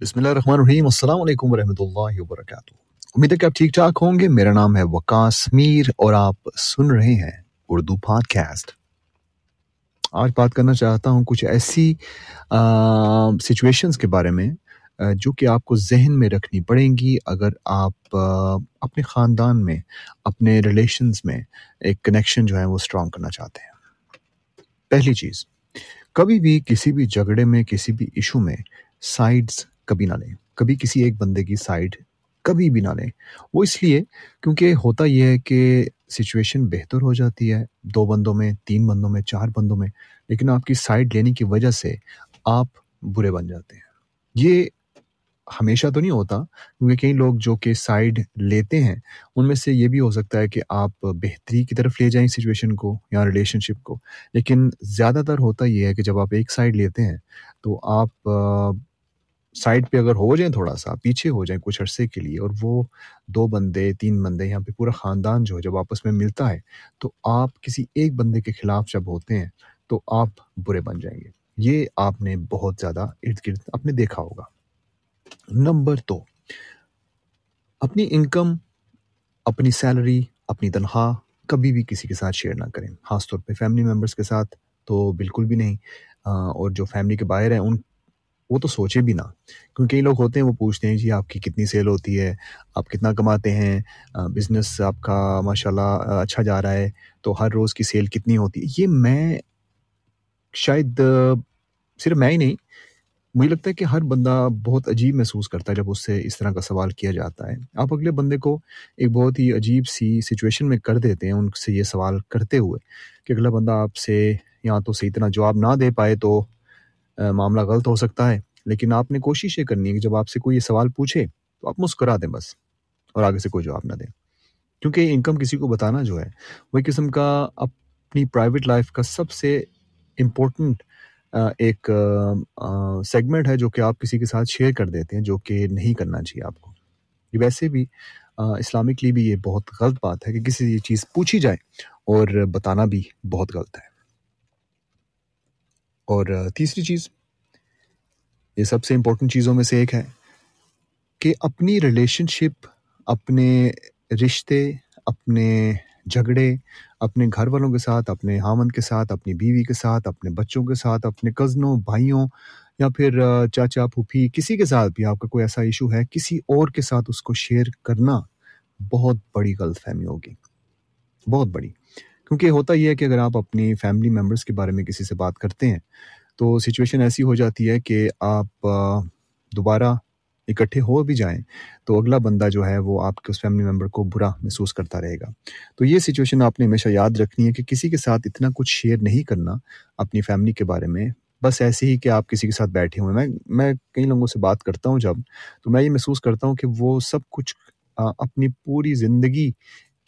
بسم اللہ الرحمن الرحیم السلام علیکم ورحمۃ اللہ وبرکاتہ۔ امید ہے کہ آپ ٹھیک ٹھاک ہوں گے۔ میرا نام ہے وکاس میر اور آپ سن رہے ہیں اردو پاڈ کاسٹ آج بات کرنا چاہتا ہوں کچھ ایسی سچویشنز کے بارے میں آ، جو کہ آپ کو ذہن میں رکھنی پڑیں گی۔ اگر آپ آ، اپنے خاندان میں اپنے ریلیشنز میں ایک کنیکشن جو ہے وہ اسٹرانگ کرنا چاہتے ہیں۔ پہلی چیز کبھی بھی کسی بھی جھگڑے میں کسی بھی ایشو میں سائڈز کبھی نہ لیں۔ کبھی کسی ایک بندے کی سائڈ کبھی بھی نہ لیں۔ وہ اس لیے کیونکہ ہوتا یہ ہے کہ سچویشن بہتر ہو جاتی ہے۔ دو بندوں میں، تین بندوں میں، چار بندوں میں۔ لیکن آپ کی سائڈ لینے کی وجہ سے آپ برے بن جاتے ہیں۔ یہ ہمیشہ تو نہیں ہوتا، کیونکہ کئی لوگ جو کہ سائڈ لیتے ہیں، ان میں سے یہ بھی ہو سکتا ہے کہ آپ بہتری کی طرف لے جائیں سچویشن کو یا ریلیشن شپ کو۔ لیکن زیادہ تر ہوتا یہ ہے کہ جب آپ ایک سائڈ لیتے ہیں تو آپ سائڈ پہ اگر ہو جائیں تھوڑا سا، پیچھے ہو جائیں کچھ عرصے کے لیے اور وہ دو بندے، تین بندے یہاں پہ پورا خاندان جو ہے جب آپس میں ملتا ہے، تو آپ کسی ایک بندے کے خلاف جب ہوتے ہیں، تو آپ برے بن جائیں گے۔ یہ آپ نے بہت زیادہ ارد گرد اپنے دیکھا ہوگا۔ نمبر دو، اپنی انکم، اپنی سیلری، اپنی تنخواہ کبھی بھی کسی کے ساتھ شیئر نہ کریں۔ خاص طور پہ فیملی ممبرس کے ساتھ تو بالکل بھی نہیں اور جو فیملی کے باہر ہیں، ان وہ تو سوچے بھی نہ۔ کیونکہ کئی لوگ ہوتے ہیں وہ پوچھتے ہیں جی آپ کی کتنی سیل ہوتی ہے، آپ کتنا کماتے ہیں بزنس آپ کا ماشاء اللہ اچھا جا رہا ہے، تو ہر روز کی سیل کتنی ہوتی ہے؟ یہ میں شاید صرف میں ہی نہیں، مجھے لگتا ہے کہ ہر بندہ بہت عجیب محسوس کرتا ہے جب اس سے اس طرح کا سوال کیا جاتا ہے۔ آپ اگلے بندے کو ایک بہت ہی عجیب سی سچویشن میں کر دیتے ہیں، ان سے یہ سوال کرتے ہوئے کہ اگلا بندہ آپ سے یا تو صحیح طرح جواب نہ دے پائے تو معاملہ غلط ہو سکتا ہے، لیکن آپ نے کوشش یہ کرنی ہے کہ جب آپ سے کوئی یہ سوال پوچھے تو آپ مسکرا دیں بس اور آگے سے کوئی جواب نہ دیں۔ کیونکہ انکم کسی کو بتانا جو ہے، وہ ایک قسم کا اپنی پرائیویٹ لائف کا سب سے امپورٹنٹ ایک سیگمنٹ ہے جو کہ آپ کسی کے ساتھ شیئر کر دیتے ہیں، جو کہ نہیں کرنا چاہیے آپ کو۔ یہ ویسے بھی اسلامکلی بھی یہ بہت غلط بات ہے کہ کسی سے یہ چیز پوچھی جائے اور بتانا بھی بہت غلط ہے۔ اور تیسری چیز، یہ سب سے امپورٹنٹ چیزوں میں سے ایک ہے کہ اپنی ریلیشن شپ اپنے رشتے، اپنے جھگڑے، اپنے گھر والوں کے ساتھ، اپنے ہامن کے ساتھ، اپنی بیوی کے ساتھ، اپنے بچوں کے ساتھ، اپنے کزنوں بھائیوں یا پھر چاچا، پھوپھی، کسی کے ساتھ بھی آپ کا کوئی ایسا ایشو ہے، کسی اور کے ساتھ اس کو شیئر کرنا بہت بڑی غلط فہمی ہوگی، بہت بڑی۔ کیونکہ ہوتا یہ ہے کہ اگر آپ اپنی فیملی ممبرس کے بارے میں کسی سے بات کرتے ہیں، تو سچویشن ایسی ہو جاتی ہے کہ آپ دوبارہ اکٹھے ہو بھی جائیں، تو اگلا بندہ جو ہے وہ آپ کے اس فیملی ممبر کو برا محسوس کرتا رہے گا۔ تو یہ سچویشن آپ نے ہمیشہ یاد رکھنی ہے کہ کسی کے ساتھ اتنا کچھ شیئر نہیں کرنا اپنی فیملی کے بارے میں۔ بس ایسے ہی کہ آپ کسی کے ساتھ بیٹھے ہوئے ہیں۔ میں میں کئی لوگوں سے بات کرتا ہوں جب، تو میں یہ محسوس کرتا ہوں کہ وہ سب کچھ اپنی پوری زندگی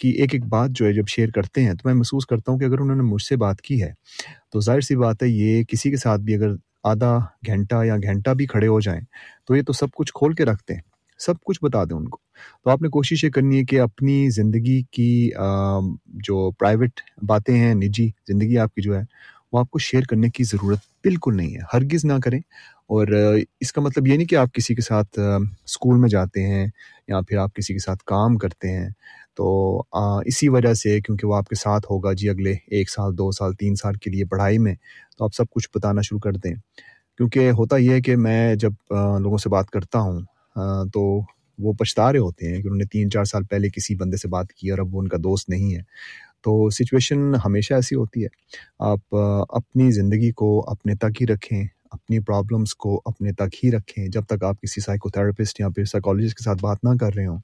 کی ایک ایک بات جو ہے جب شیئر کرتے ہیں تو میں محسوس کرتا ہوں کہ اگر انہوں نے مجھ سے بات کی ہے، تو ظاہر سی بات ہے یہ کسی کے ساتھ بھی اگر آدھا گھنٹہ یا گھنٹہ بھی کھڑے ہو جائیں تو یہ تو سب کچھ کھول کے رکھتے ہیں، سب کچھ بتا دیں ان کو۔ تو آپ نے کوشش یہ کرنی ہے کہ اپنی زندگی کی جو پرائیویٹ باتیں ہیں، نجی زندگی آپ کی جو ہے، وہ آپ کو شیئر کرنے کی ضرورت بالکل نہیں ہے۔ ہرگز نہ کریں۔ اور اس کا مطلب یہ نہیں کہ آپ کسی کے ساتھ اسکول میں جاتے ہیں یا پھر آپ کسی کے ساتھ کام کرتے ہیں۔ تو اسی وجہ سے کیونکہ وہ آپ کے ساتھ ہوگا جی اگلے ایک سال، دو سال، تین سال کے لیے پڑھائی میں، تو آپ سب کچھ بتانا شروع کر دیں۔ کیونکہ ہوتا یہ ہے کہ میں جب لوگوں سے بات کرتا ہوں تو وہ پچھتا رہے ہوتے ہیں کہ انہوں نے تین چار سال پہلے کسی بندے سے بات کی اور اب وہ ان کا دوست نہیں ہے۔ تو سچویشن ہمیشہ ایسی ہوتی ہے۔ آپ اپنی زندگی کو اپنے تک ہی رکھیں، اپنی پرابلمس کو اپنے تک ہی رکھیں۔ جب تک آپ کسی سائیکو تھراپسٹ یا پھر سائیکالوجسٹ کے ساتھ بات نہ کر رہے ہوں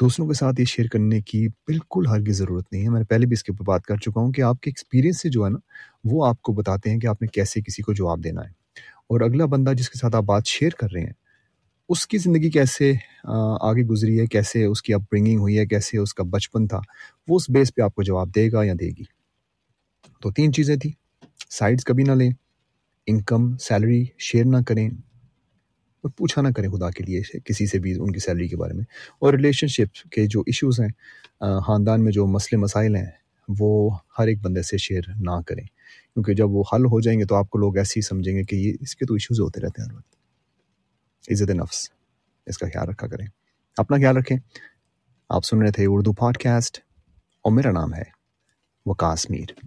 دوسروں کے ساتھ یہ شیئر کرنے کی بالکل ہرگز ضرورت نہیں ہے۔ میں نے پہلے بھی اس کے اوپر بات کر چکا ہوں کہ آپ کے ایکسپیرینس سے جو ہے نا، وہ آپ کو بتاتے ہیں کہ آپ نے کیسے کسی کو جواب دینا ہے۔ اور اگلا بندہ جس کے ساتھ آپ بات شیئر کر رہے ہیں، اس کی زندگی کیسے آگے گزری ہے، کیسے اس کی اپ برنگنگ ہوئی ہے، کیسے اس کا بچپن تھا، وہ اس بیس پہ آپ کو جواب دے گا یا دے گی۔ تو تین چیزیں تھیں۔ سائڈس کبھی نہ لیں انکم سیلری شیئر نہ کریں اور پوچھا نہ کریں خدا کے لیے کسی سے بھی ان کی سیلری کے بارے میں۔ اور ریلیشن شپ کے جو ایشوز ہیں خاندان میں جو مسئلے مسائل ہیں، وہ ہر ایک بندے سے شیئر نہ کریں۔ کیونکہ جب وہ حل ہو جائیں گے تو آپ کو لوگ ایسے ہی سمجھیں گے کہ یہ اس کے تو ایشوز ہوتے رہتے ہیں ہر وقت۔ عزت نفس، اس کا خیال رکھا کریں۔ اپنا خیال رکھیں۔ آپ سن رہے تھے اردو پوڈ کاسٹ اور میرا نام ہے وکاس میر۔